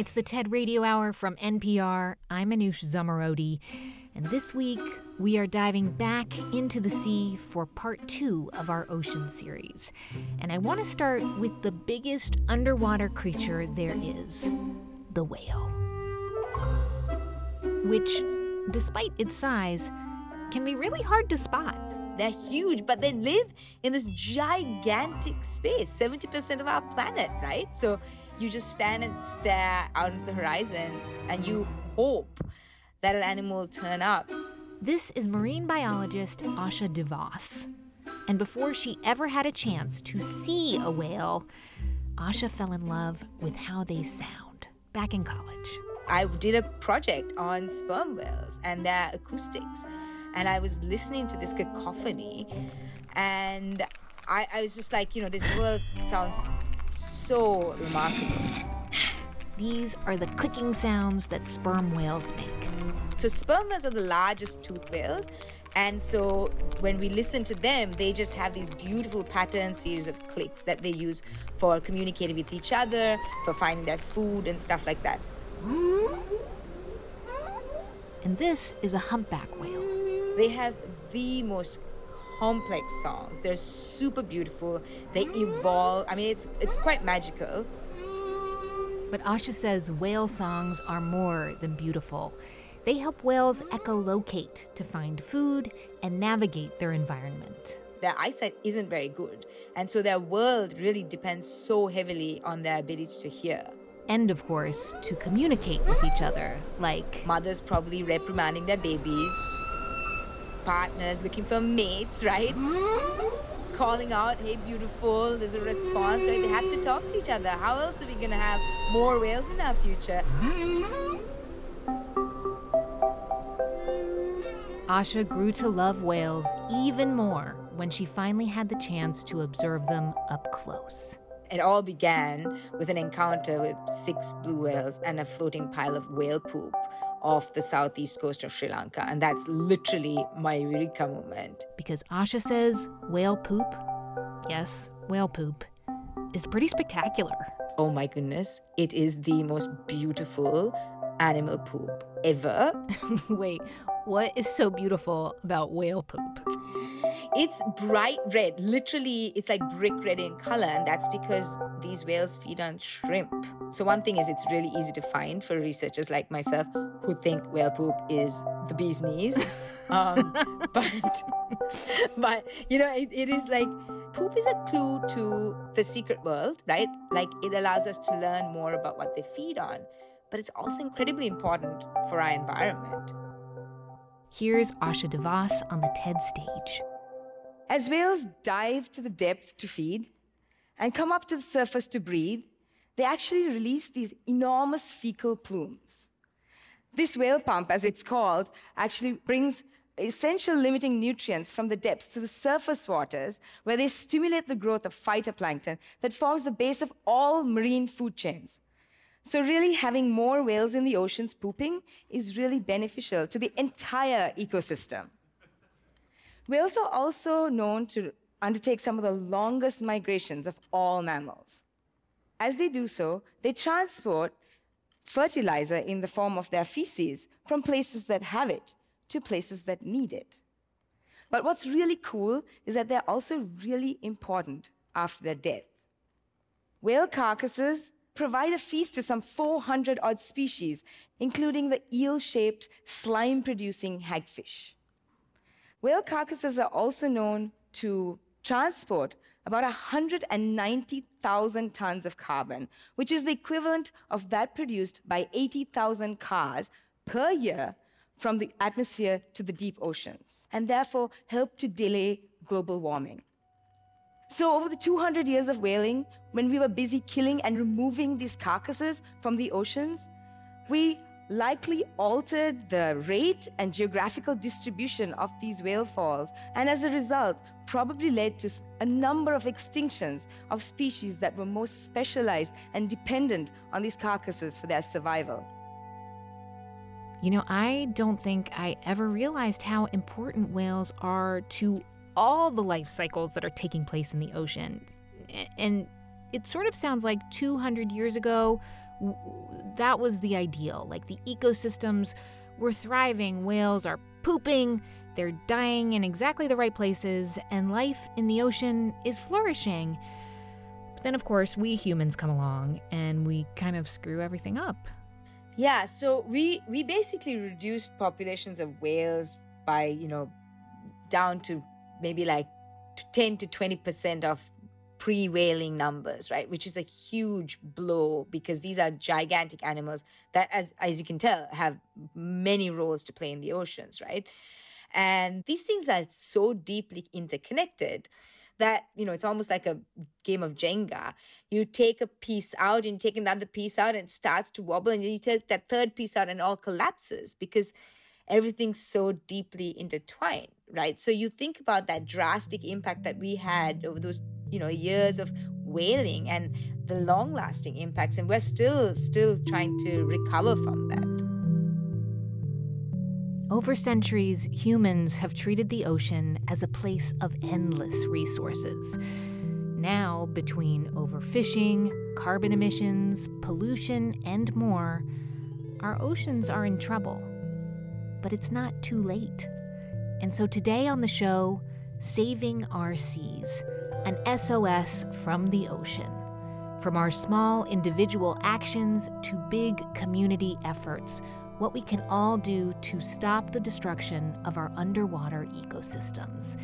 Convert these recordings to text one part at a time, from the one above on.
It's the TED Radio Hour from NPR. I'm Manoush Zomorodi. And this week, we are diving back into the sea for part two of our ocean series. And I want to start with the biggest underwater creature there is the whale. Which, despite its size, can be really hard to spot. They're huge, but they live in this gigantic space, 70% of our planet, right? So you just stand and stare out at the horizon and you hope that an animal will turn up. This is marine biologist Asha de Vos. And before she ever had a chance to see a whale, Asha fell in love with how they sound back in college. I did a project on sperm whales and their acoustics. And I was listening to this cacophony. And I, I was just like, you know, this world sounds so remarkable. These are the clicking sounds that sperm whales make. So sperm whales are the largest tooth whales. And so when we listen to them, they just have these beautiful pattern series of clicks that they use for communicating with each other, for finding their food and stuff like that. And this is a humpback whale. They have the most complex songs. They're super beautiful. They evolve. I mean, it's it's quite magical. But Asha says whale songs are more than beautiful. They help whales echolocate to find food and navigate their environment. Their eyesight isn't very good, and so their world really depends so heavily on their ability to hear. And of course, to communicate with each other, like Mothers probably reprimanding their babies, partners looking for mates, right? Calling out, hey, beautiful, there's a response, right? They have to talk to each other. How else are we going to have more whales in our future? Asha grew to love whales even more when she finally had the chance to observe them up close. It all began with an encounter with six blue whales and a floating pile of whale poop off the southeast coast of Sri Lanka. And that's literally my eureka moment. Because Asha says whale poop, yes, whale poop, is pretty spectacular. Oh my goodness, it is the most beautiful animal poop ever. Wait, what is so beautiful about whale poop? It's bright red. Literally, it's like brick red in color, and that's because these whales feed on shrimp. So, one thing is, it's really easy to find for researchers like myself who think whale poop is the bee's knees. um, but, but, you know, it, it is like poop is a clue to the secret world, right? Like, it allows us to learn more about what they feed on, but it's also incredibly important for our environment. Here's Asha de Vos on the TED stage. As whales dive to the depth to feed and come up to the surface to breathe, they actually release these enormous fecal plumes. This whale pump, as it's called, actually brings essential limiting nutrients from the depths to the surface waters, where they stimulate the growth of phytoplankton that forms the base of all marine food chains. So, really, having more whales in the oceans pooping is really beneficial to the entire ecosystem. Whales are also known to undertake some of the longest migrations of all mammals. As they do so, they transport fertilizer in the form of their feces from places that have it to places that need it. But what's really cool is that they're also really important after their death. Whale carcasses provide a feast to some 400 odd species, including the eel shaped, slime producing hagfish. Whale carcasses are also known to transport about 190,000 tons of carbon, which is the equivalent of that produced by 80,000 cars per year from the atmosphere to the deep oceans, and therefore help to delay global warming. So, over the 200 years of whaling, when we were busy killing and removing these carcasses from the oceans, we likely altered the rate and geographical distribution of these whale falls, and as a result, probably led to a number of extinctions of species that were most specialized and dependent on these carcasses for their survival. You know, I don't think I ever realized how important whales are to all the life cycles that are taking place in the ocean. And it sort of sounds like 200 years ago, that was the ideal. Like the ecosystems were thriving, whales are pooping, they're dying in exactly the right places, and life in the ocean is flourishing. But then, of course, we humans come along and we kind of screw everything up. Yeah, so we we basically reduced populations of whales by, you know, down to maybe like 10 to 20% of pre whaling numbers, right? Which is a huge blow because these are gigantic animals that, as, as you can tell, have many roles to play in the oceans, right? And these things are so deeply interconnected that you know it's almost like a game of jenga you take a piece out and you take another piece out and it starts to wobble and you take that third piece out and all collapses because everything's so deeply intertwined right so you think about that drastic impact that we had over those you know years of whaling and the long lasting impacts and we're still still trying to recover from that over centuries, humans have treated the ocean as a place of endless resources. Now, between overfishing, carbon emissions, pollution, and more, our oceans are in trouble. But it's not too late. And so today on the show, Saving Our Seas, an SOS from the ocean. From our small individual actions to big community efforts, what we can all do to stop the destruction of our underwater ecosystems,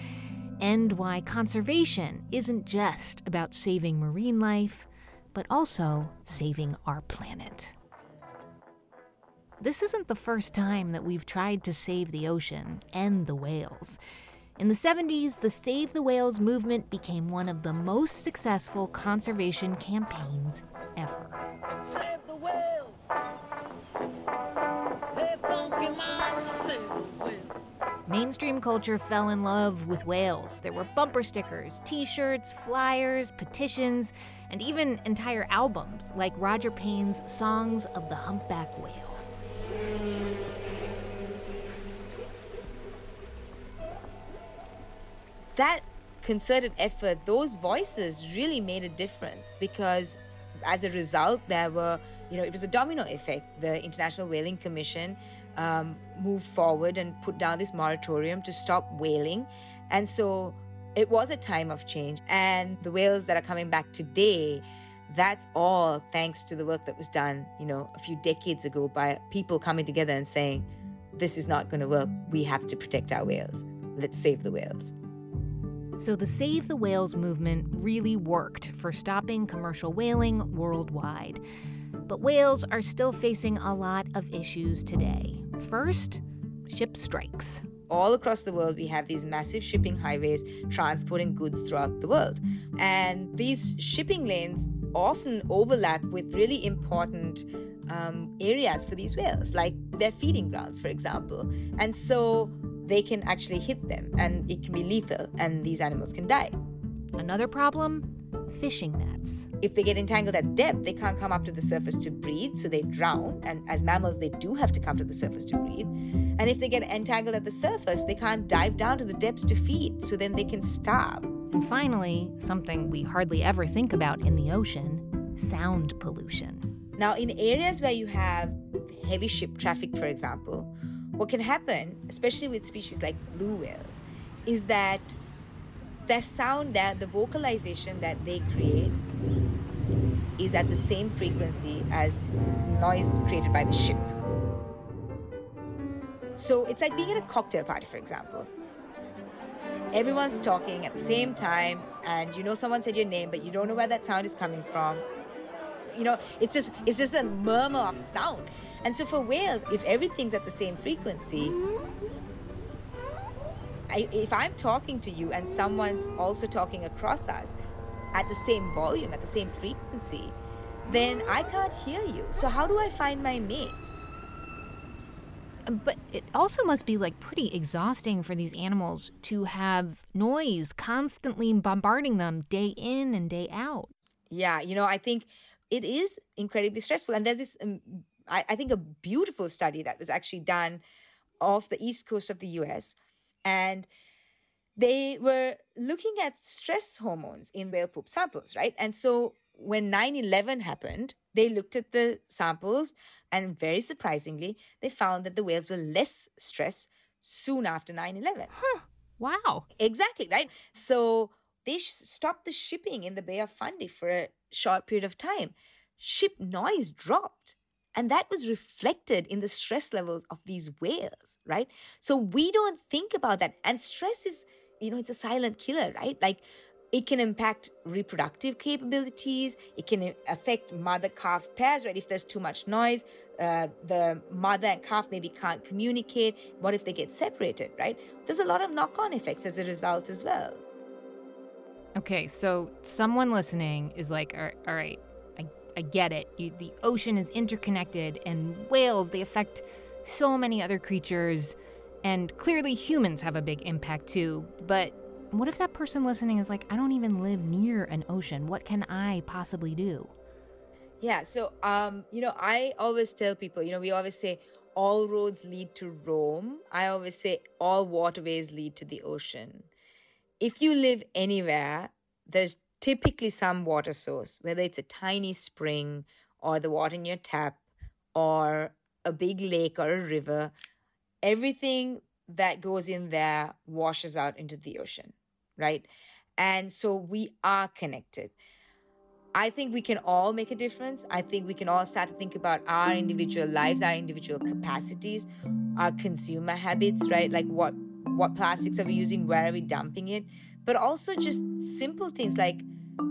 and why conservation isn't just about saving marine life, but also saving our planet. This isn't the first time that we've tried to save the ocean and the whales. In the 70s, the Save the Whales movement became one of the most successful conservation campaigns ever. Save the whales! Mainstream culture fell in love with whales. There were bumper stickers, t shirts, flyers, petitions, and even entire albums like Roger Payne's Songs of the Humpback Whale. That concerted effort, those voices really made a difference because as a result, there were, you know, it was a domino effect. The International Whaling Commission um, moved forward and put down this moratorium to stop whaling. And so it was a time of change. And the whales that are coming back today, that's all thanks to the work that was done, you know, a few decades ago by people coming together and saying, this is not going to work. We have to protect our whales. Let's save the whales. So, the Save the Whales movement really worked for stopping commercial whaling worldwide. But whales are still facing a lot of issues today. First, ship strikes. All across the world, we have these massive shipping highways transporting goods throughout the world. And these shipping lanes often overlap with really important um, areas for these whales, like their feeding grounds, for example. And so they can actually hit them, and it can be lethal, and these animals can die. Another problem fishing nets. If they get entangled at depth, they can't come up to the surface to breathe, so they drown. And as mammals, they do have to come to the surface to breathe. And if they get entangled at the surface, they can't dive down to the depths to feed, so then they can starve. And finally, something we hardly ever think about in the ocean sound pollution. Now, in areas where you have heavy ship traffic, for example, what can happen, especially with species like blue whales, is that the sound that the vocalization that they create is at the same frequency as noise created by the ship. So it's like being at a cocktail party, for example. Everyone's talking at the same time, and you know someone said your name, but you don't know where that sound is coming from. You know, it's just it's just a murmur of sound. And so for whales, if everything's at the same frequency, I, if I'm talking to you and someone's also talking across us at the same volume, at the same frequency, then I can't hear you. So, how do I find my mate? But it also must be like pretty exhausting for these animals to have noise constantly bombarding them day in and day out. Yeah, you know, I think it is incredibly stressful. And there's this, um, I, I think, a beautiful study that was actually done off the east coast of the US and they were looking at stress hormones in whale poop samples, right? And so when 9 11 happened, They looked at the samples, and very surprisingly, they found that the whales were less stressed soon after 9 11. Huh. Wow. Exactly, right? So they sh- stopped the shipping in the Bay of Fundy for a short period of time. Ship noise dropped. And that was reflected in the stress levels of these whales, right? So we don't think about that. And stress is, you know, it's a silent killer, right? Like it can impact reproductive capabilities. It can affect mother calf pairs, right? If there's too much noise, uh, the mother and calf maybe can't communicate. What if they get separated, right? There's a lot of knock on effects as a result as well. Okay, so someone listening is like, all right, I, I get it. You, the ocean is interconnected, and whales, they affect so many other creatures, and clearly humans have a big impact too. But what if that person listening is like, I don't even live near an ocean? What can I possibly do? Yeah, so, um, you know, I always tell people, you know, we always say all roads lead to Rome. I always say all waterways lead to the ocean if you live anywhere, there's typically some water source, whether it's a tiny spring or the water in your tap or a big lake or a river, everything that goes in there washes out into the ocean, right? And so we are connected. I think we can all make a difference. I think we can all start to think about our individual lives, our individual capacities, our consumer habits, right? Like what what plastics are we using, where are we dumping it, but also just simple things like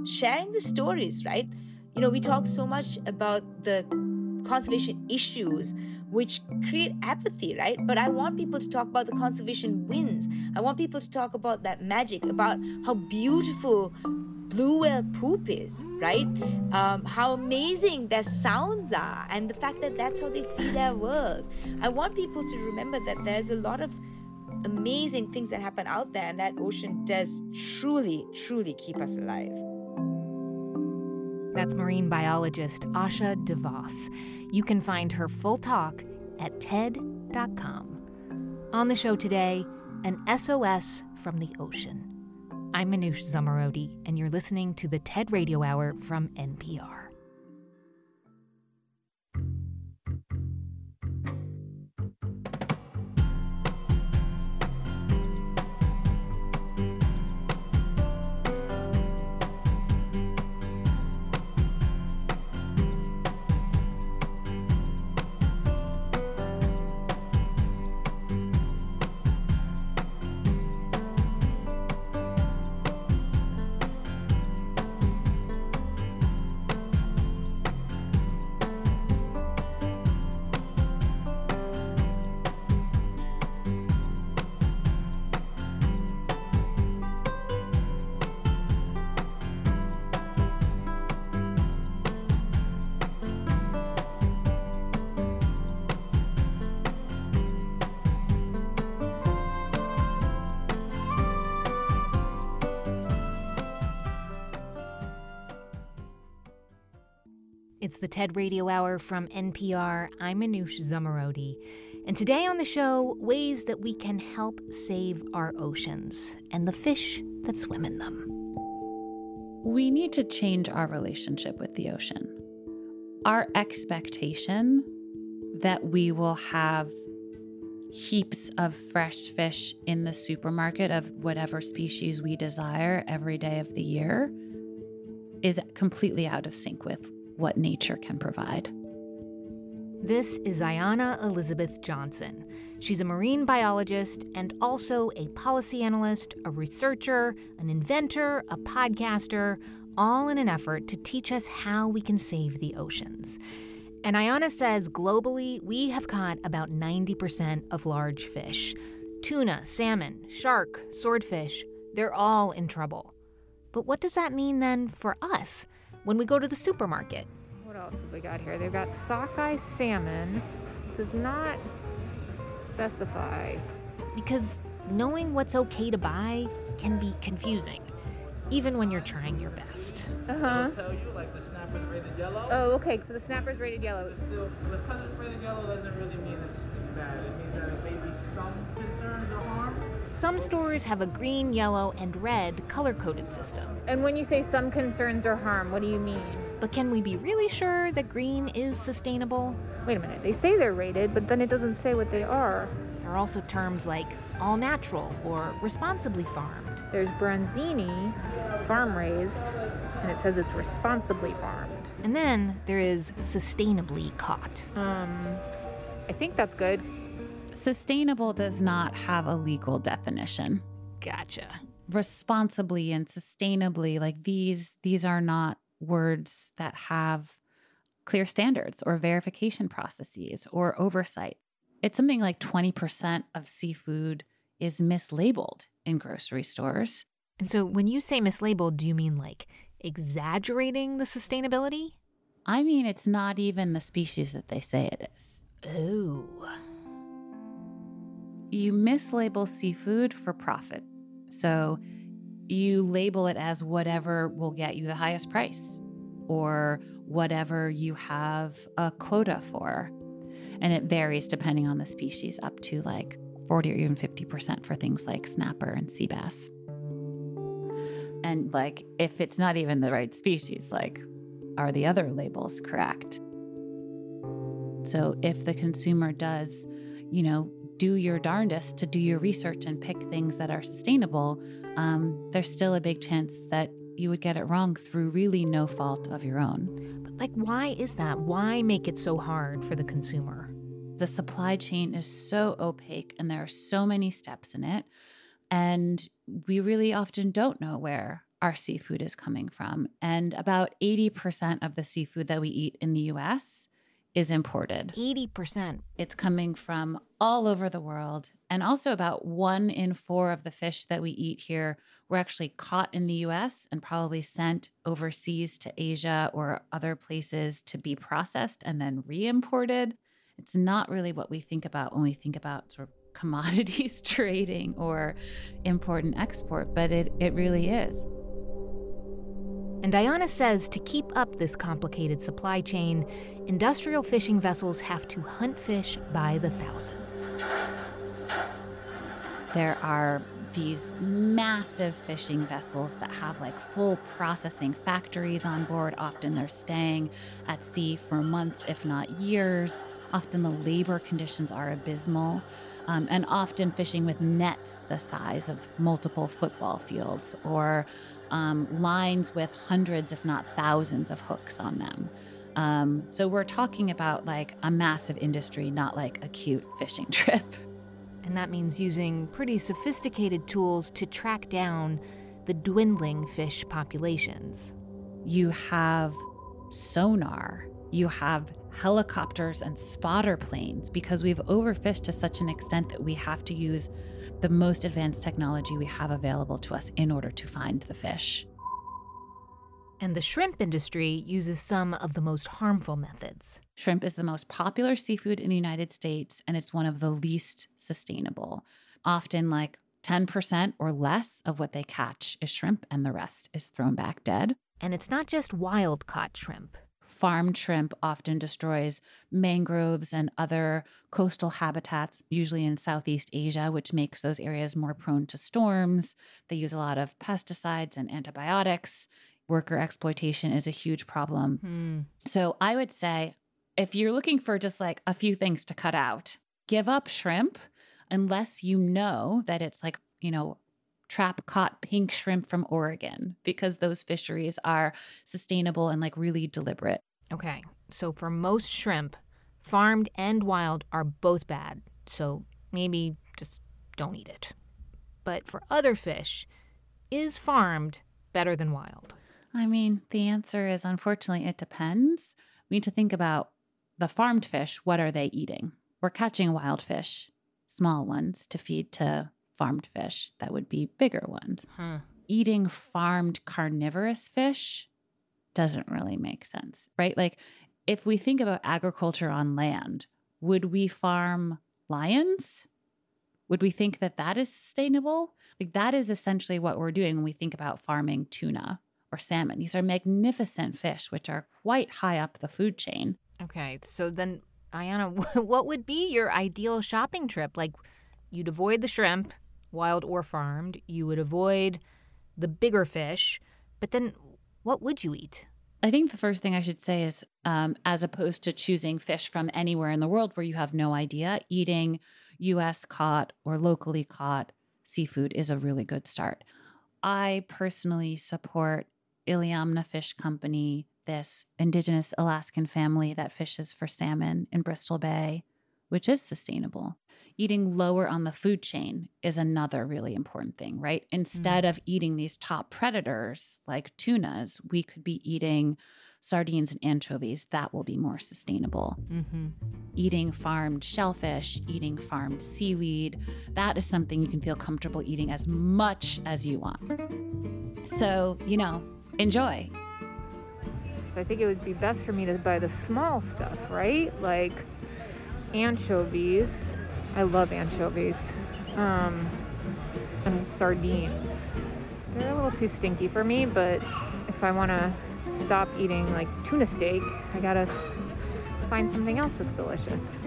sharing the stories, right? You know, we talk so much about the conservation issues which create apathy, right? But I want people to talk about the conservation wins. I want people to talk about that magic, about how beautiful blue whale poop is, right? Um, how amazing their sounds are, and the fact that that's how they see their world. I want people to remember that there's a lot of amazing things that happen out there, and that ocean does truly, truly keep us alive. That's marine biologist Asha de Vos. You can find her full talk at TED.com. On the show today, an SOS from the ocean. I'm Manoush Zomorodi, and you're listening to the TED Radio Hour from NPR. The TED Radio Hour from NPR. I'm Manoush Zomorodi. And today on the show, ways that we can help save our oceans and the fish that swim in them. We need to change our relationship with the ocean. Our expectation that we will have heaps of fresh fish in the supermarket of whatever species we desire every day of the year is completely out of sync with what nature can provide. This is Ayana Elizabeth Johnson. She's a marine biologist and also a policy analyst, a researcher, an inventor, a podcaster, all in an effort to teach us how we can save the oceans. And Ayana says globally, we have caught about 90% of large fish. Tuna, salmon, shark, swordfish, they're all in trouble. But what does that mean then for us? When we go to the supermarket. What else have we got here? They've got sockeye salmon. Does not specify. Because knowing what's okay to buy can be confusing, even when you're trying your best. Uh huh. tell you like the snapper's rated yellow. Oh, okay. So the snapper's rated yellow. It's still because it's rated yellow doesn't really mean it's, it's bad. It means that it may some concerns or harm. Some stores have a green, yellow, and red color coded system. And when you say some concerns or harm, what do you mean? But can we be really sure that green is sustainable? Wait a minute. They say they're rated, but then it doesn't say what they are. There are also terms like all natural or responsibly farmed. There's branzini, farm raised, and it says it's responsibly farmed. And then there is sustainably caught. Um, I think that's good. Sustainable does not have a legal definition. Gotcha. Responsibly and sustainably, like these, these are not words that have clear standards or verification processes or oversight. It's something like 20% of seafood is mislabeled in grocery stores. And so when you say mislabeled, do you mean like exaggerating the sustainability? I mean, it's not even the species that they say it is. Oh. You mislabel seafood for profit. So you label it as whatever will get you the highest price or whatever you have a quota for. And it varies depending on the species, up to like 40 or even 50% for things like snapper and sea bass. And like, if it's not even the right species, like, are the other labels correct? So if the consumer does, you know, do your darndest to do your research and pick things that are sustainable, um, there's still a big chance that you would get it wrong through really no fault of your own. But like, why is that? Why make it so hard for the consumer? The supply chain is so opaque and there are so many steps in it. And we really often don't know where our seafood is coming from. And about 80% of the seafood that we eat in the US is imported. 80%. It's coming from all over the world. And also, about one in four of the fish that we eat here were actually caught in the US and probably sent overseas to Asia or other places to be processed and then re imported. It's not really what we think about when we think about sort of commodities trading or import and export, but it, it really is. And Ayana says to keep up this complicated supply chain, industrial fishing vessels have to hunt fish by the thousands. There are these massive fishing vessels that have like full processing factories on board. Often they're staying at sea for months, if not years. Often the labor conditions are abysmal. Um, and often fishing with nets the size of multiple football fields or um, lines with hundreds, if not thousands, of hooks on them. Um, so we're talking about like a massive industry, not like a cute fishing trip. And that means using pretty sophisticated tools to track down the dwindling fish populations. You have sonar, you have helicopters and spotter planes because we've overfished to such an extent that we have to use the most advanced technology we have available to us in order to find the fish. And the shrimp industry uses some of the most harmful methods. Shrimp is the most popular seafood in the United States, and it's one of the least sustainable. Often, like 10% or less of what they catch is shrimp, and the rest is thrown back dead. And it's not just wild caught shrimp. Farmed shrimp often destroys mangroves and other coastal habitats, usually in Southeast Asia, which makes those areas more prone to storms. They use a lot of pesticides and antibiotics. Worker exploitation is a huge problem. Hmm. So I would say if you're looking for just like a few things to cut out, give up shrimp unless you know that it's like, you know, trap caught pink shrimp from Oregon because those fisheries are sustainable and like really deliberate. Okay, so for most shrimp, farmed and wild are both bad. So maybe just don't eat it. But for other fish, is farmed better than wild? I mean, the answer is unfortunately it depends. We need to think about the farmed fish. What are they eating? We're catching wild fish, small ones, to feed to farmed fish that would be bigger ones. Huh. Eating farmed carnivorous fish doesn't really make sense, right? Like, if we think about agriculture on land, would we farm lions? Would we think that that is sustainable? Like, that is essentially what we're doing when we think about farming tuna or salmon. These are magnificent fish, which are quite high up the food chain. Okay, so then, Ayana, what would be your ideal shopping trip? Like, you'd avoid the shrimp, wild or farmed, you would avoid the bigger fish, but then what would you eat? I think the first thing I should say is um, as opposed to choosing fish from anywhere in the world where you have no idea, eating US caught or locally caught seafood is a really good start. I personally support Iliamna Fish Company, this indigenous Alaskan family that fishes for salmon in Bristol Bay, which is sustainable. Eating lower on the food chain is another really important thing, right? Instead mm. of eating these top predators like tunas, we could be eating sardines and anchovies, that will be more sustainable. Mm-hmm. Eating farmed shellfish, eating farmed seaweed, that is something you can feel comfortable eating as much as you want. So, you know, enjoy. I think it would be best for me to buy the small stuff, right? Like anchovies. I love anchovies. Um, and sardines. They're a little too stinky for me, but if I want to stop eating like tuna steak, I gotta find something else that's delicious.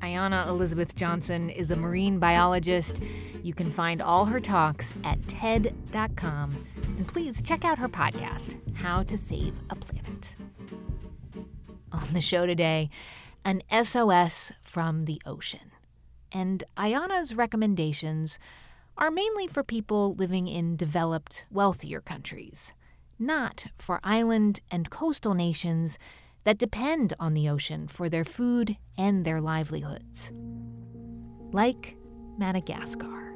Ayana Elizabeth Johnson is a marine biologist. You can find all her talks at TED.com. And please check out her podcast, How to Save a Planet. On the show today, an SOS from the ocean. And Ayana's recommendations are mainly for people living in developed, wealthier countries, not for island and coastal nations that depend on the ocean for their food and their livelihoods. Like Madagascar.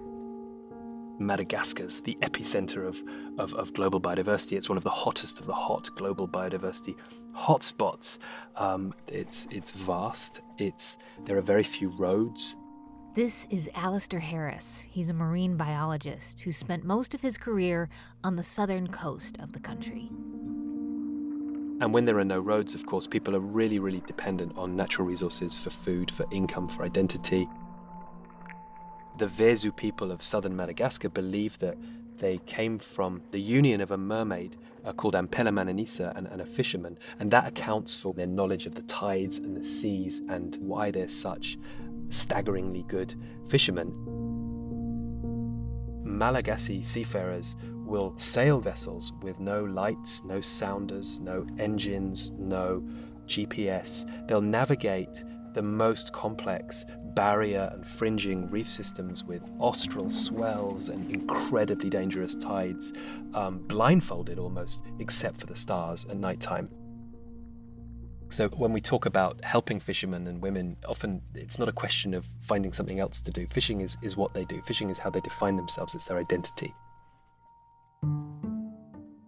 Madagascar's the epicenter of, of, of, global biodiversity. It's one of the hottest of the hot global biodiversity hotspots. Um, it's, it's vast. It's, there are very few roads. This is Alasdair Harris. He's a marine biologist who spent most of his career on the southern coast of the country. And when there are no roads, of course, people are really, really dependent on natural resources for food, for income, for identity. The Vezo people of southern Madagascar believe that they came from the union of a mermaid uh, called Ampela Mananisa and, and a fisherman, and that accounts for their knowledge of the tides and the seas and why they're such staggeringly good fishermen. Malagasy seafarers will sail vessels with no lights, no sounders, no engines, no GPS. They'll navigate the most complex barrier and fringing reef systems with austral swells and incredibly dangerous tides, um, blindfolded almost, except for the stars at night time. So when we talk about helping fishermen and women, often it's not a question of finding something else to do. Fishing is, is what they do. Fishing is how they define themselves, it's their identity.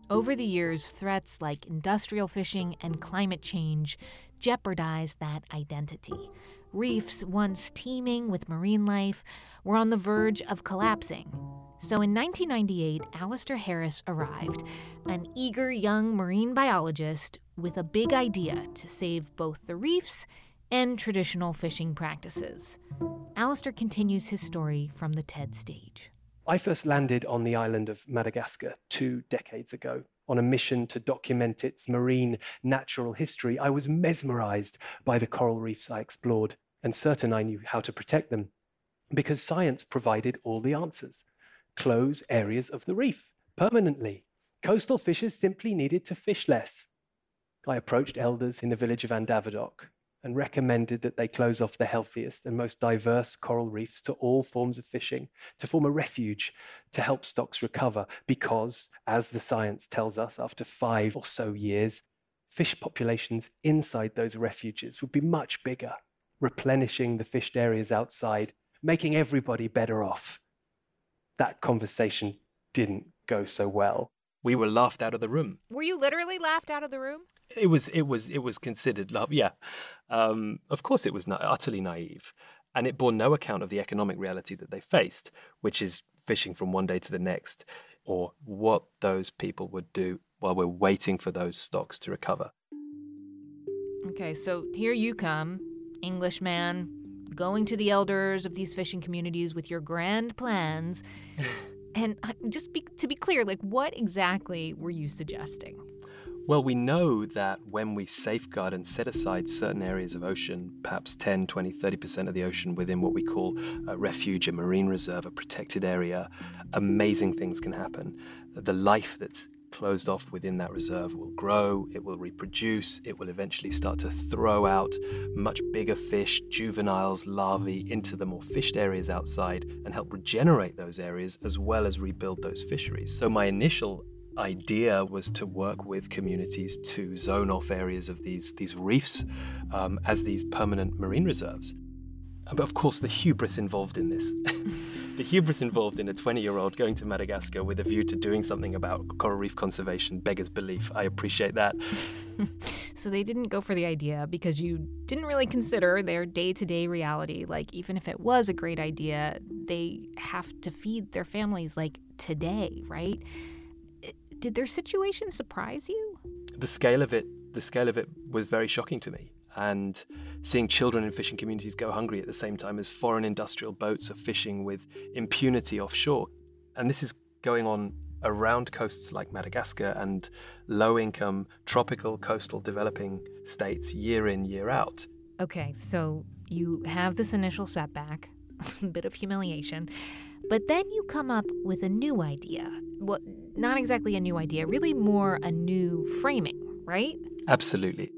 Over the years, threats like industrial fishing and climate change jeopardize that identity. Reefs, once teeming with marine life, were on the verge of collapsing. So in 1998, Alasdair Harris arrived, an eager young marine biologist with a big idea to save both the reefs and traditional fishing practices. Alasdair continues his story from the TED stage. I first landed on the island of Madagascar two decades ago on a mission to document its marine natural history. I was mesmerized by the coral reefs I explored and certain I knew how to protect them because science provided all the answers. Close areas of the reef permanently. Coastal fishers simply needed to fish less. I approached elders in the village of Andavadoaka and recommended that they close off the healthiest and most diverse coral reefs to all forms of fishing to form a refuge to help stocks recover. Because, as the science tells us, after five or so years, fish populations inside those refuges would be much bigger, replenishing the fished areas outside, making everybody better off. That conversation didn't go so well. We were laughed out of the room. Were you literally laughed out of the room? It was it was it was considered love. Yeah, um, of course it was na- utterly naive, and it bore no account of the economic reality that they faced, which is fishing from one day to the next, or what those people would do while we're waiting for those stocks to recover. Okay, so here you come, Englishman, going to the elders of these fishing communities with your grand plans. and uh, just be, to be clear, like what exactly were you suggesting? Well, we know that when we safeguard and set aside certain areas of ocean, perhaps 10, 20, 30% of the ocean within what we call a refuge, a marine reserve, a protected area, amazing things can happen. The life that's closed off within that reserve will grow, it will reproduce, it will eventually start to throw out much bigger fish, juveniles, larvae into the more fished areas outside and help regenerate those areas as well as rebuild those fisheries. So, my initial idea was to work with communities to zone off areas of these, these reefs um, as these permanent marine reserves. But of course, the hubris involved in this. the hubris involved in a 20 year old going to Madagascar with a view to doing something about coral reef conservation beggars belief. I appreciate that. so they didn't go for the idea because you didn't really consider their day to day reality. Like, even if it was a great idea, they have to feed their families like today, right? Did their situation surprise you? The scale of it, the scale of it was very shocking to me and seeing children in fishing communities go hungry at the same time as foreign industrial boats are fishing with impunity offshore. And this is going on around coasts like Madagascar and low income tropical coastal developing states year in, year out. Okay, so you have this initial setback, a bit of humiliation, but then you come up with a new idea. Well, not exactly a new idea, really more a new framing, right? Absolutely.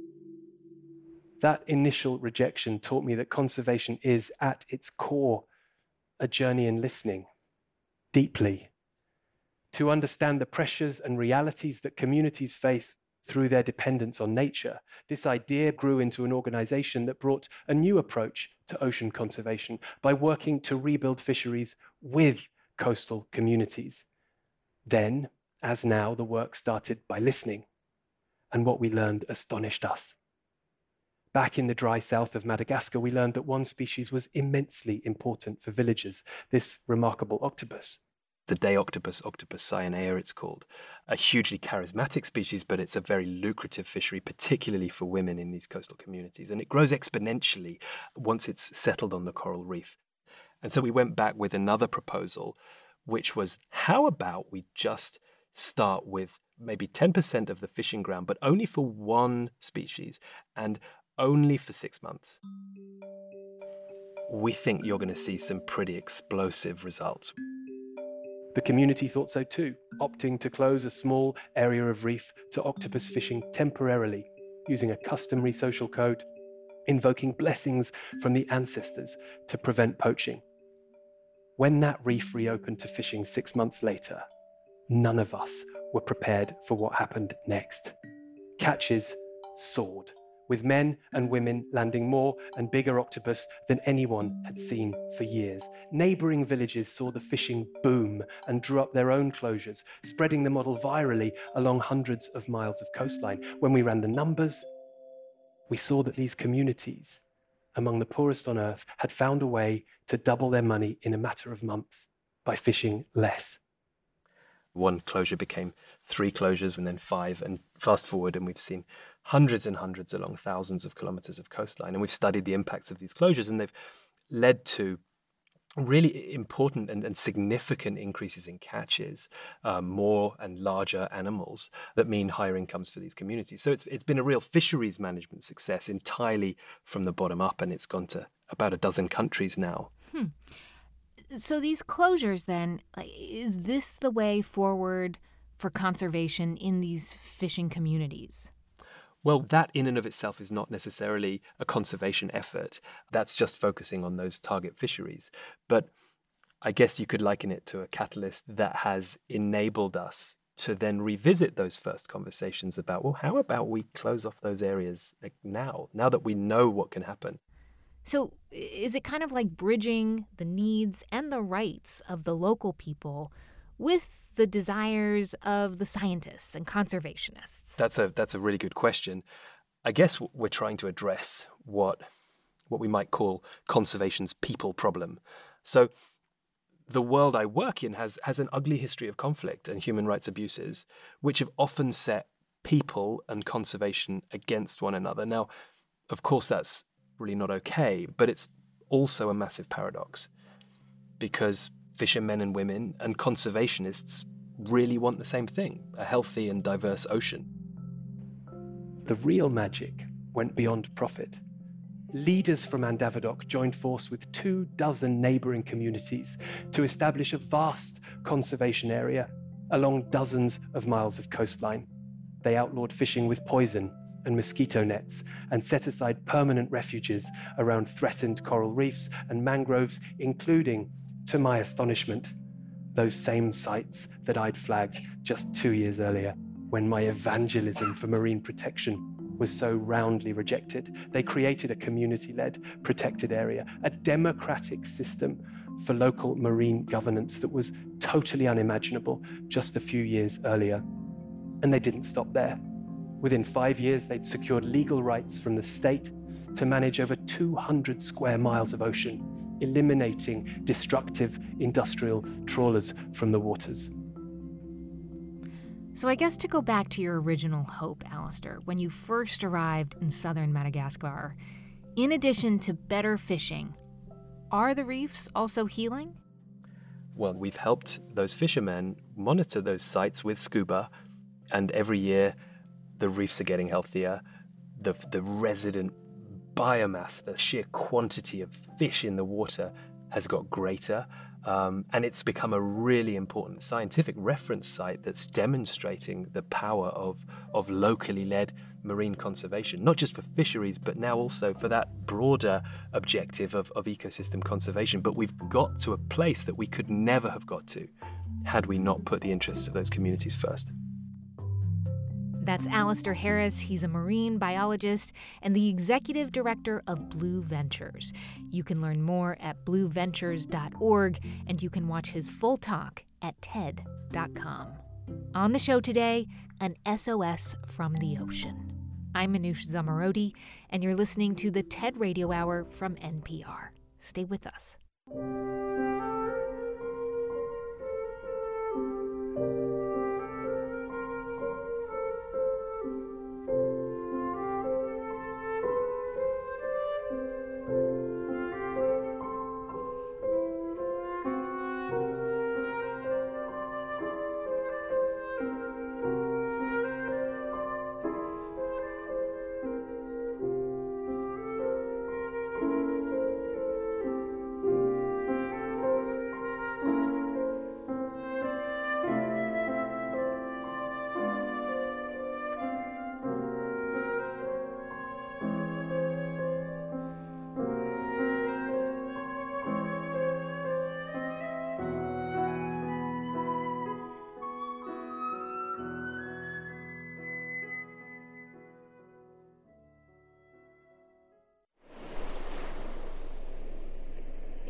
That initial rejection taught me that conservation is, at its core, a journey in listening deeply to understand the pressures and realities that communities face through their dependence on nature. This idea grew into an organization that brought a new approach to ocean conservation by working to rebuild fisheries with coastal communities. Then, as now, the work started by listening, and what we learned astonished us. Back in the dry south of Madagascar, we learned that one species was immensely important for villagers, this remarkable octopus. The day octopus, Octopus cyanea, it's called. A hugely charismatic species, but it's a very lucrative fishery, particularly for women in these coastal communities. And it grows exponentially once it's settled on the coral reef. And so we went back with another proposal, which was how about we just start with maybe 10% of the fishing ground, but only for one species, and only for six months. We think you're going to see some pretty explosive results. The community thought so too, opting to close a small area of reef to octopus fishing temporarily, using a customary social code, invoking blessings from the ancestors to prevent poaching. When that reef reopened to fishing six months later, none of us were prepared for what happened next. Catches soared with men and women landing more and bigger octopus than anyone had seen for years. Neighboring villages saw the fishing boom and drew up their own closures, spreading the model virally along hundreds of miles of coastline. When we ran the numbers, we saw that these communities, among the poorest on earth, had found a way to double their money in a matter of months by fishing less one closure became three closures and then five. And fast forward, and we've seen hundreds and hundreds along thousands of kilometers of coastline. And we've studied the impacts of these closures, and they've led to really important and, and significant increases in catches, um, more and larger animals that mean higher incomes for these communities. So it's, it's been a real fisheries management success entirely from the bottom up, and it's gone to about a dozen countries now. Hmm so these closures then is this the way forward for conservation in these fishing communities well, that in and of itself is not necessarily a conservation effort. That's just focusing on those target fisheries. But I guess you could liken it to a catalyst that has enabled us to then revisit those first conversations about, well, how about we close off those areas now, now that we know what can happen? So, is it kind of like bridging the needs and the rights of the local people with the desires of the scientists and conservationists? That's a that's a really good question. I guess we're trying to address what what we might call conservation's people problem. So, the world I work in has has an ugly history of conflict and human rights abuses, which have often set people and conservation against one another. Now, of course, that's really not okay. But it's also a massive paradox because fishermen and women and conservationists really want the same thing a healthy and diverse ocean. The real magic went beyond profit. Leaders from Andavadoaka joined force with two dozen neighboring communities to establish a vast conservation area along dozens of miles of coastline. They outlawed fishing with poison and mosquito nets and set aside permanent refuges around threatened coral reefs and mangroves, including, to my astonishment, those same sites that I'd flagged just two years earlier when my evangelism for marine protection was so roundly rejected. They created a community led protected area, a democratic system for local marine governance that was totally unimaginable just a few years earlier. And they didn't stop there. Within five years, they'd secured legal rights from the state to manage over 200 square miles of ocean, eliminating destructive industrial trawlers from the waters. So, I guess to go back to your original hope, Alasdair, when you first arrived in southern Madagascar, in addition to better fishing, are the reefs also healing? Well, we've helped those fishermen monitor those sites with scuba, and every year the reefs are getting healthier. The, the resident biomass, the sheer quantity of fish in the water has got greater. Um, and it's become a really important scientific reference site that's demonstrating the power of, of locally led marine conservation, not just for fisheries, but now also for that broader objective of, of ecosystem conservation. But we've got to a place that we could never have got to had we not put the interests of those communities first. That's Alasdair Harris. He's a marine biologist and the executive director of Blue Ventures. You can learn more at blueventures.org and you can watch his full talk at TED.com. On the show today, an SOS from the ocean. I'm Manoush Zomorodi, and you're listening to the TED Radio Hour from NPR. Stay with us.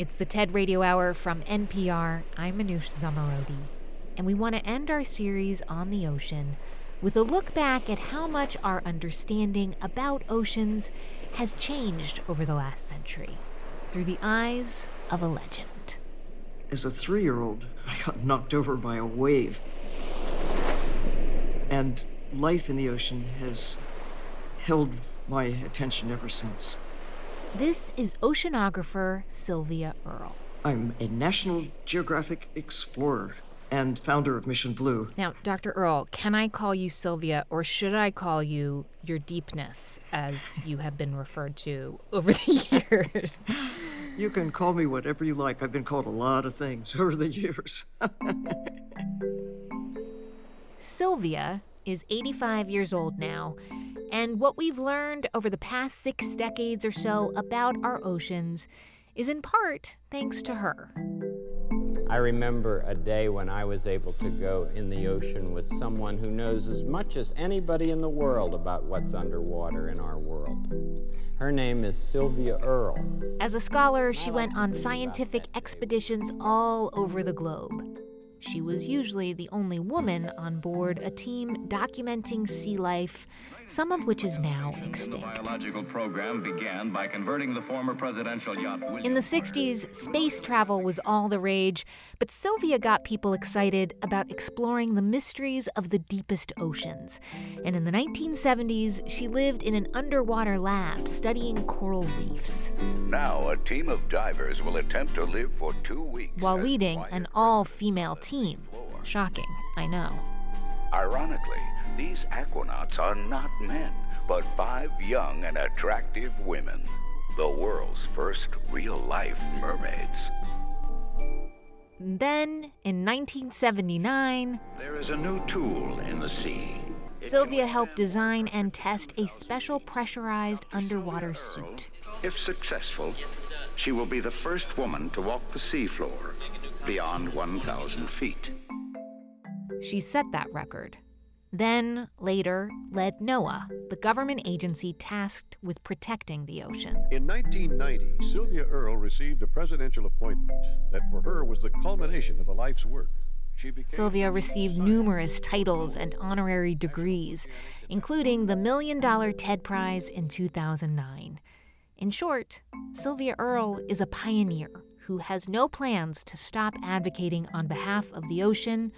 It's the TED Radio Hour from NPR. I'm Manoush Zomorodi, and we want to end our series on the ocean with a look back at how much our understanding about oceans has changed over the last century through the eyes of a legend. As a three year old, I got knocked over by a wave. And life in the ocean has held my attention ever since. This is oceanographer Sylvia Earle. I'm a National Geographic explorer and founder of Mission Blue. Now, Dr. Earle, can I call you Sylvia or should I call you your deepness as you have been referred to over the years? you can call me whatever you like. I've been called a lot of things over the years. Sylvia is 85 years old now and what we've learned over the past six decades or so about our oceans is in part thanks to her. I remember a day when I was able to go in the ocean with someone who knows as much as anybody in the world about what's underwater in our world. Her name is Sylvia Earle. As a scholar, she went on scientific expeditions all over the globe. She was usually the only woman on board a team documenting sea life some of which is now extinct. In the 60s, space travel was all the rage, but Sylvia got people excited about exploring the mysteries of the deepest oceans. And in the 1970s, she lived in an underwater lab studying coral reefs. Now, a team of divers will attempt to live for two weeks while leading an all female team. Shocking, I know. Ironically, these aquanauts are not men, but five young and attractive women. The world's first real life mermaids. Then, in 1979, There is a new tool in the sea. Sylvia helped design and test a special pressurized underwater suit. If successful, she will be the first woman to walk the seafloor beyond 1,000 feet. She set that record. Then, later, led NOAA, the government agency tasked with protecting the ocean. In 1990, Sylvia Earle received a presidential appointment that for her was the culmination of a life's work. She became Sylvia received numerous titles and honorary degrees, including the Million Dollar TED Prize in 2009. In short, Sylvia Earle is a pioneer who has no plans to stop advocating on behalf of the ocean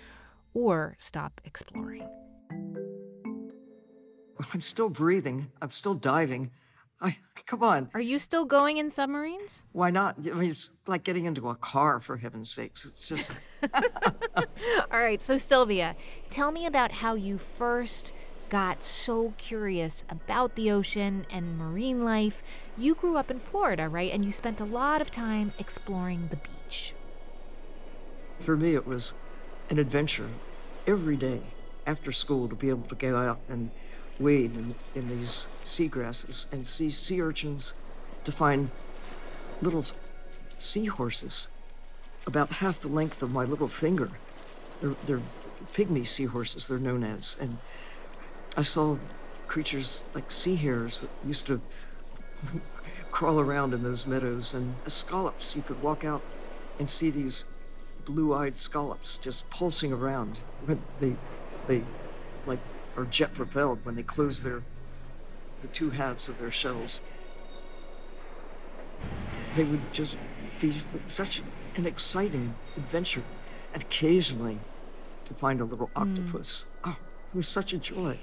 or stop exploring. I'm still breathing. I'm still diving. I come on. Are you still going in submarines? Why not? I mean, it's like getting into a car for heaven's sakes. It's just All right, so Sylvia, tell me about how you first got so curious about the ocean and marine life. You grew up in Florida, right? And you spent a lot of time exploring the beach. for me. It was an adventure every day after school to be able to go out and wade in, in these seagrasses and see sea urchins, to find little seahorses about half the length of my little finger. They're, they're pygmy seahorses, they're known as. And I saw creatures like sea hares that used to crawl around in those meadows, and scallops. You could walk out and see these blue-eyed scallops just pulsing around when they, they, like, are jet propelled when they close their, the two halves of their shells. They would just be such an exciting adventure, and occasionally to find a little octopus. Oh, it was such a joy.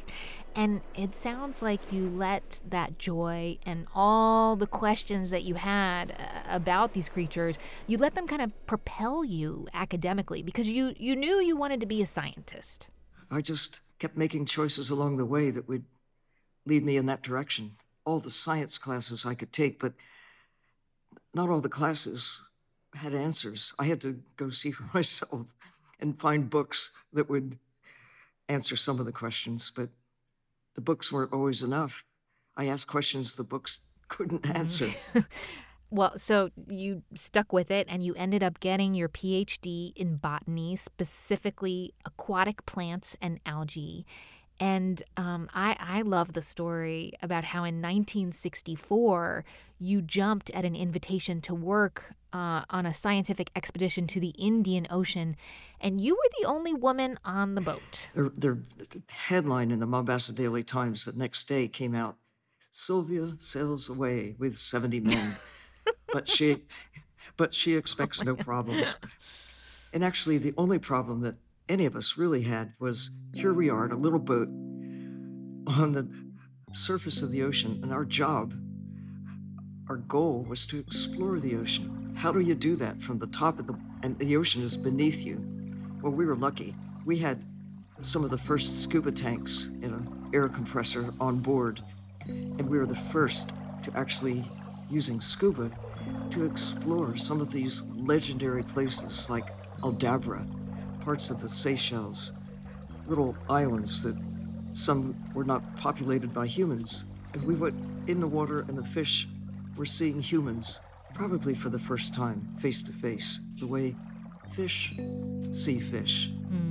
And it sounds like you let that joy and all the questions that you had uh, about these creatures, you let them kind of propel you academically because you, you knew you wanted to be a scientist. I just kept making choices along the way that would lead me in that direction. All the science classes I could take, but not all the classes had answers. I had to go see for myself and find books that would answer some of the questions, but the books weren't always enough. I asked questions the books couldn't mm-hmm. answer. Well, so you stuck with it and you ended up getting your PhD in botany, specifically aquatic plants and algae. And um, I, I love the story about how in 1964 you jumped at an invitation to work uh, on a scientific expedition to the Indian Ocean, and you were the only woman on the boat. The, their headline in the Mombasa Daily Times the next day came out Sylvia sails away with 70 men, but she, but she expects no problems. And actually, the only problem that any of us really had was here we are in a little boat on the surface of the ocean, and our job, our goal was to explore the ocean. How do you do that from the top of the, and the ocean is beneath you? Well, we were lucky. We had some of the first scuba tanks in an air compressor on board, and we were the first to actually using scuba to explore some of these legendary places like Aldabra, parts of the Seychelles, little islands that some were not populated by humans. And we went in the water, and the fish were seeing humans, probably for the first time, face to face, the way fish see fish. Hmm.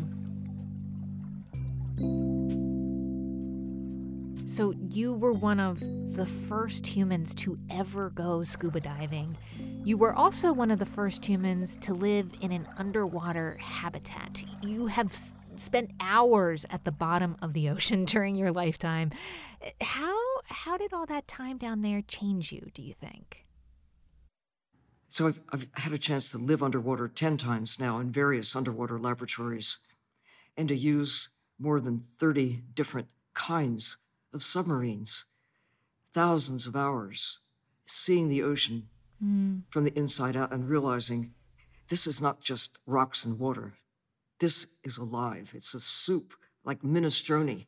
So you were one of the first humans to ever go scuba diving. You were also one of the first humans to live in an underwater habitat. You have spent hours at the bottom of the ocean during your lifetime. How how did all that time down there change you, do you think? So I've, I've had a chance to live underwater 10 times now in various underwater laboratories and to use more than 30 different kinds of submarines, thousands of hours seeing the ocean hmm. from the inside out and realizing this is not just rocks and water. This is alive. It's a soup like minestrone,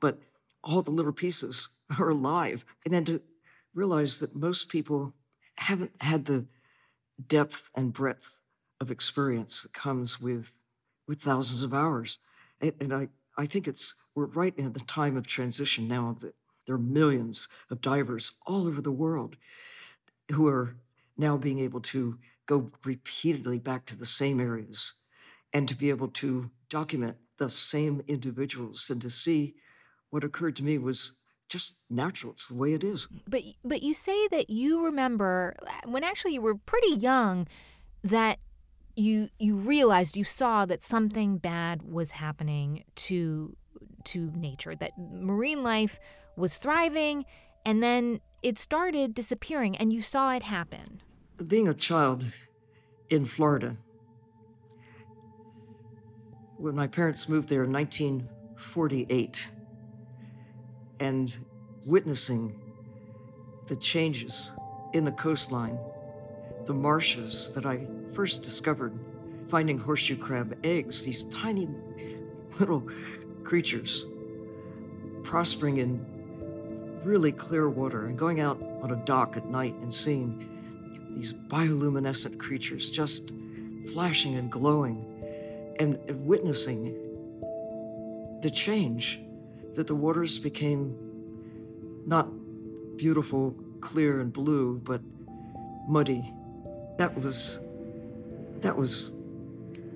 but all the little pieces are alive. And then to realize that most people haven't had the depth and breadth of experience that comes with with thousands of hours. And, and I, I think it's we're right in the time of transition now that there are millions of divers all over the world who are now being able to go repeatedly back to the same areas and to be able to document the same individuals and to see what occurred to me was just natural. It's the way it is. But but you say that you remember when actually you were pretty young that you you realized you saw that something bad was happening to to nature that marine life was thriving and then it started disappearing and you saw it happen. Being a child in Florida when my parents moved there in 1948 and witnessing the changes in the coastline, the marshes that I first discovered, finding horseshoe crab eggs, these tiny little creatures prospering in really clear water, and going out on a dock at night and seeing these bioluminescent creatures just flashing and glowing, and, witnessing the change that the waters became not beautiful, clear, and blue, but muddy. That was that was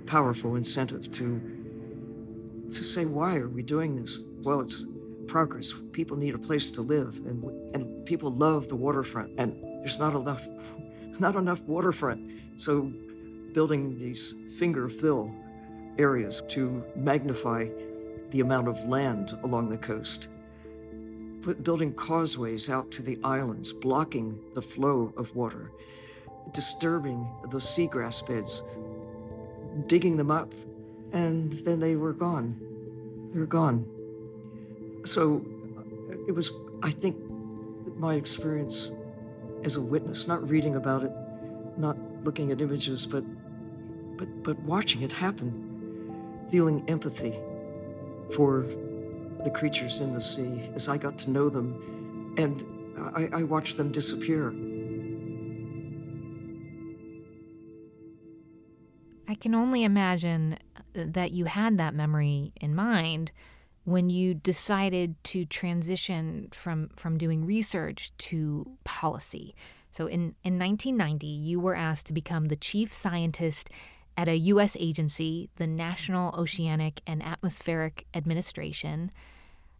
powerful incentive to to say why are we doing this? Well, it's progress. People need a place to live, and and people love the waterfront, and there's not enough not enough waterfront. So, building these finger fill areas to magnify the amount of land along the coast. but building causeways out to the islands, blocking the flow of water, disturbing the seagrass beds, digging them up, and then they were gone. They were gone. So it was, I think, my experience as a witness, not reading about it, not looking at images, but but but watching it happen feeling empathy for the creatures in the sea as I got to know them, and I, I watched them disappear. Can only imagine uh, that you had that memory in mind when you decided to transition from, from doing research to policy. So in, in 1990, you were asked to become the chief scientist at a U.S. agency, the National Oceanic and Atmospheric Administration.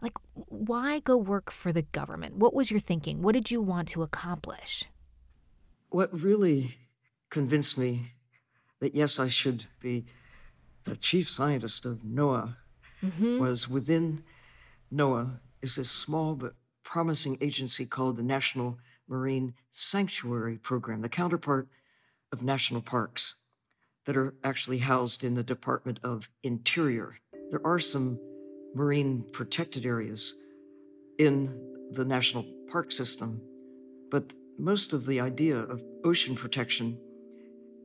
Like, why go work for the government? What was your thinking? What did you want to accomplish? What really convinced me that yes, I should be the chief scientist of NOAA mm-hmm. was within NOAA is this small but promising agency called the National Marine Sanctuary Program, the counterpart of national parks that are actually housed in the Department of Interior. There are some marine protected areas in the national park system, but most of the idea of ocean protection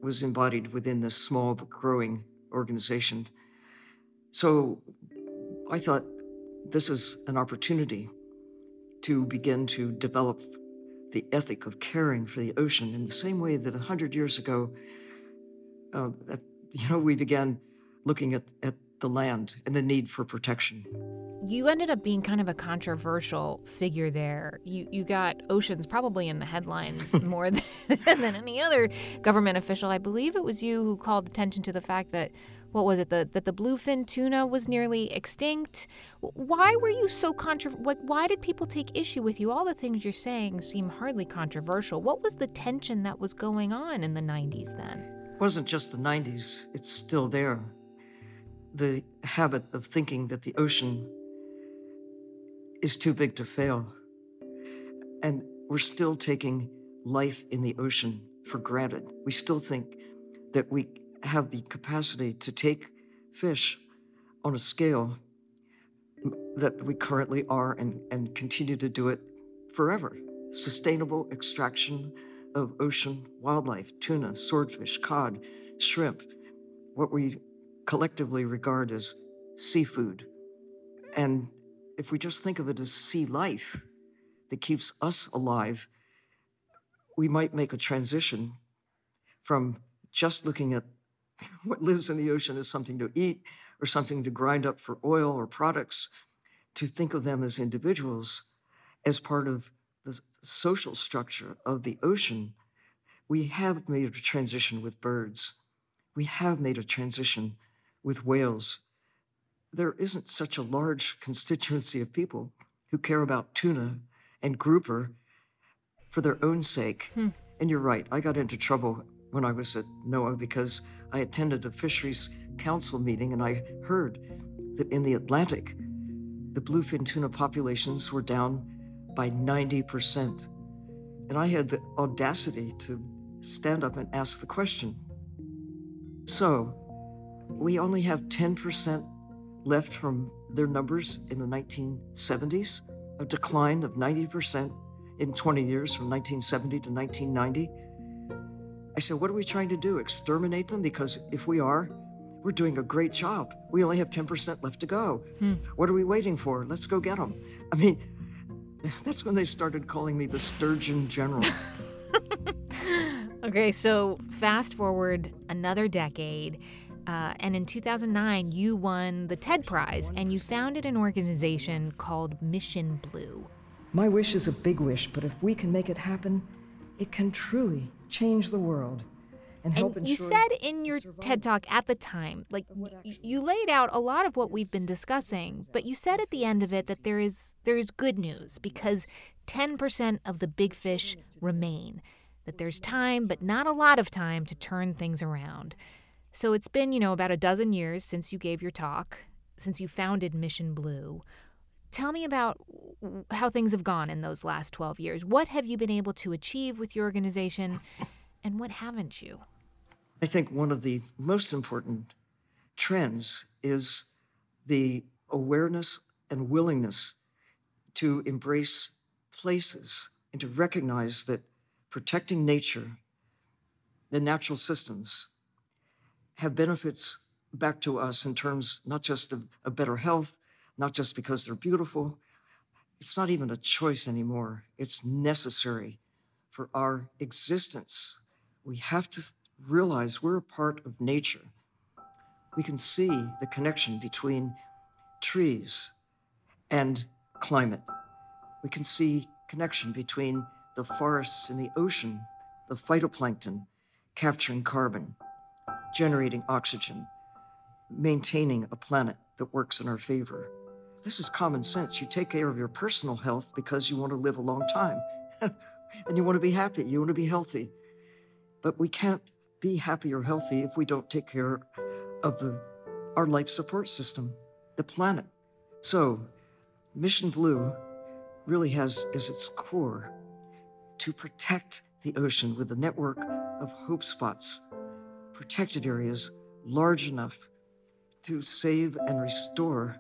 was embodied within this small but growing organization. So I thought this is an opportunity to begin to develop the ethic of caring for the ocean in the same way that 100 years ago uh, at, you know, we began looking at, at the land and the need for protection. You ended up being kind of a controversial figure there. You you got oceans probably in the headlines more than, than any other government official. I believe it was you who called attention to the fact that what was it the, that the bluefin tuna was nearly extinct. Why were you so? Like, why did people take issue with you? All the things you're saying seem hardly controversial. What was the tension that was going on in the 90s then? It wasn't just the 90s, it's still there. The habit of thinking that the ocean is too big to fail. And we're still taking life in the ocean for granted. We still think that we have the capacity to take fish on a scale that we currently are and, and continue to do it forever. Sustainable extraction of ocean wildlife tuna, swordfish, cod, shrimp, what we collectively regard as seafood. And if we just think of it as sea life that keeps us alive, we might make a transition from just looking at what lives in the ocean as something to eat or something to grind up for oil or products, to think of them as individuals, as part of the social structure of the ocean, we have made a transition with birds. We have made a transition with whales. There isn't such a large constituency of people who care about tuna and grouper for their own sake. Hmm. And you're right, I got into trouble when I was at NOAA because I attended a fisheries council meeting and I heard that in the Atlantic, the bluefin tuna populations were down by 90%. And I had the audacity to stand up and ask the question So, we only have 10% left from their numbers in the 1970s, a decline of 90% in 20 years from 1970 to 1990. I said, What are we trying to do? Exterminate them? Because if we are, we're doing a great job. We only have 10% left to go. Hmm. What are we waiting for? Let's go get them. I mean, that's when they started calling me the Sturgeon General. Okay, so fast forward another decade. Uh, and in 2009, you won the TED Prize and you founded an organization called Mission Blue. My wish is a big wish, but if we can make it happen, it can truly change the world and help And you said in your TED Talk at the time, like you laid out a lot of what we've been discussing, but you said at the end of it that there is there is good news because 10% of the big fish remain. That there's time, but not a lot of time to turn things around. So it's been, you know, about a dozen years since you gave your talk, since you founded Mission Blue. Tell me about how things have gone in those last 12 years. What have you been able to achieve with your organization, and what haven't you? I think one of the most important trends is the awareness and willingness to embrace places and to recognize that protecting nature, the natural systems, have benefits back to us in terms not just of, better health, not just because they're beautiful. It's not even a choice anymore. It's necessary for our existence. We have to realize we're a part of nature. We can see the connection between trees and climate. We can see connection between the forests and the ocean, the phytoplankton capturing carbon, generating oxygen, maintaining a planet that works in our favor. This is common sense. You take care of your personal health because you want to live a long time and you want to be happy, you want to be healthy. But we can't be happy or healthy if we don't take care of the our life support system, the planet. So, Mission Blue really has as its core to protect the ocean with a network of hope spots, protected areas large enough to save and restore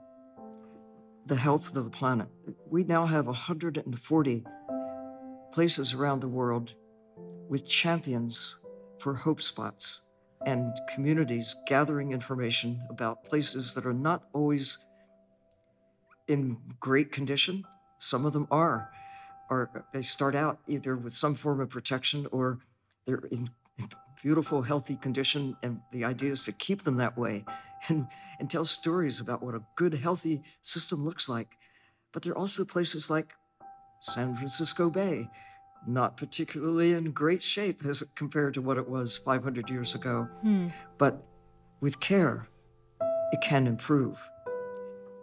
the health of the planet. We now have 140 places around the world with champions for hope spots and communities gathering information about places that are not always in great condition. Some of them are, or they start out either with some form of protection or they're in beautiful, healthy condition. And the idea is to keep them that way and, and tell stories about what a good, healthy system looks like. But there are also places like San Francisco Bay, not particularly in great shape as compared to what it was 500 years ago. Hmm. But with care, it can improve.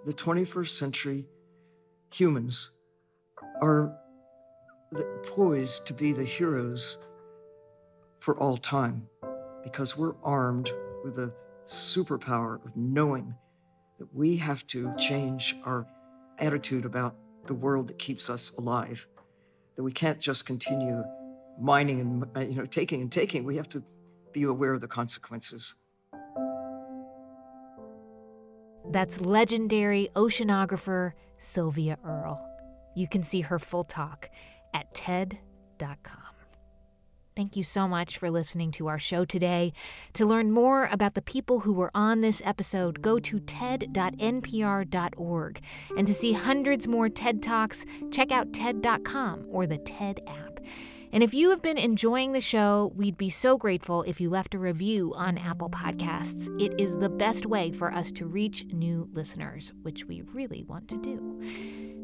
The 21st century humans are poised to be the heroes for all time because we're armed with a superpower of knowing that we have to change our attitude about the world that keeps us alive that we can't just continue mining and uh, you know taking and taking we have to be aware of the consequences That's legendary oceanographer Sylvia Earle. You can see her full talk at TED.com. Thank you so much for listening to our show today. To learn more about the people who were on this episode, go to TED.npr.org. And to see hundreds more TED Talks, check out TED.com or the TED app. And if you have been enjoying the show, we'd be so grateful if you left a review on Apple Podcasts. It is the best way for us to reach new listeners, which we really want to do.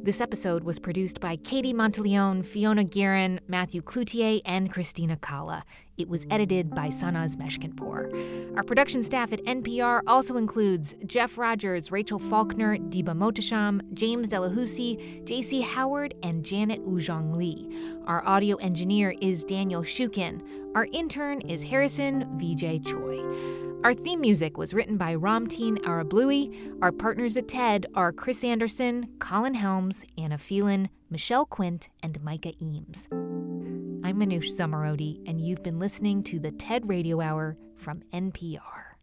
This episode was produced by Katie Monteleone, Fiona Guerin, Matthew Cloutier, and Christina Kalla. It was edited by Sanaz Meshkinpour. Our production staff at NPR also includes Jeff Rogers, Rachel Faulkner, Diba Mohtasham, James Delahoussaye, JC Howard, and Janet Woojeong Lee. Our audio engineer is Daniel Shukin. Our intern is Harrison VJ Choi. Our theme music was written by Ramteen Arablouei. Our partners at TED are Chris Anderson, Colin Helms, Anna Phelan, Michelle Quint, and Micah Eames. I'm Manoush Zomorodi, and you've been listening to the TED Radio Hour from NPR.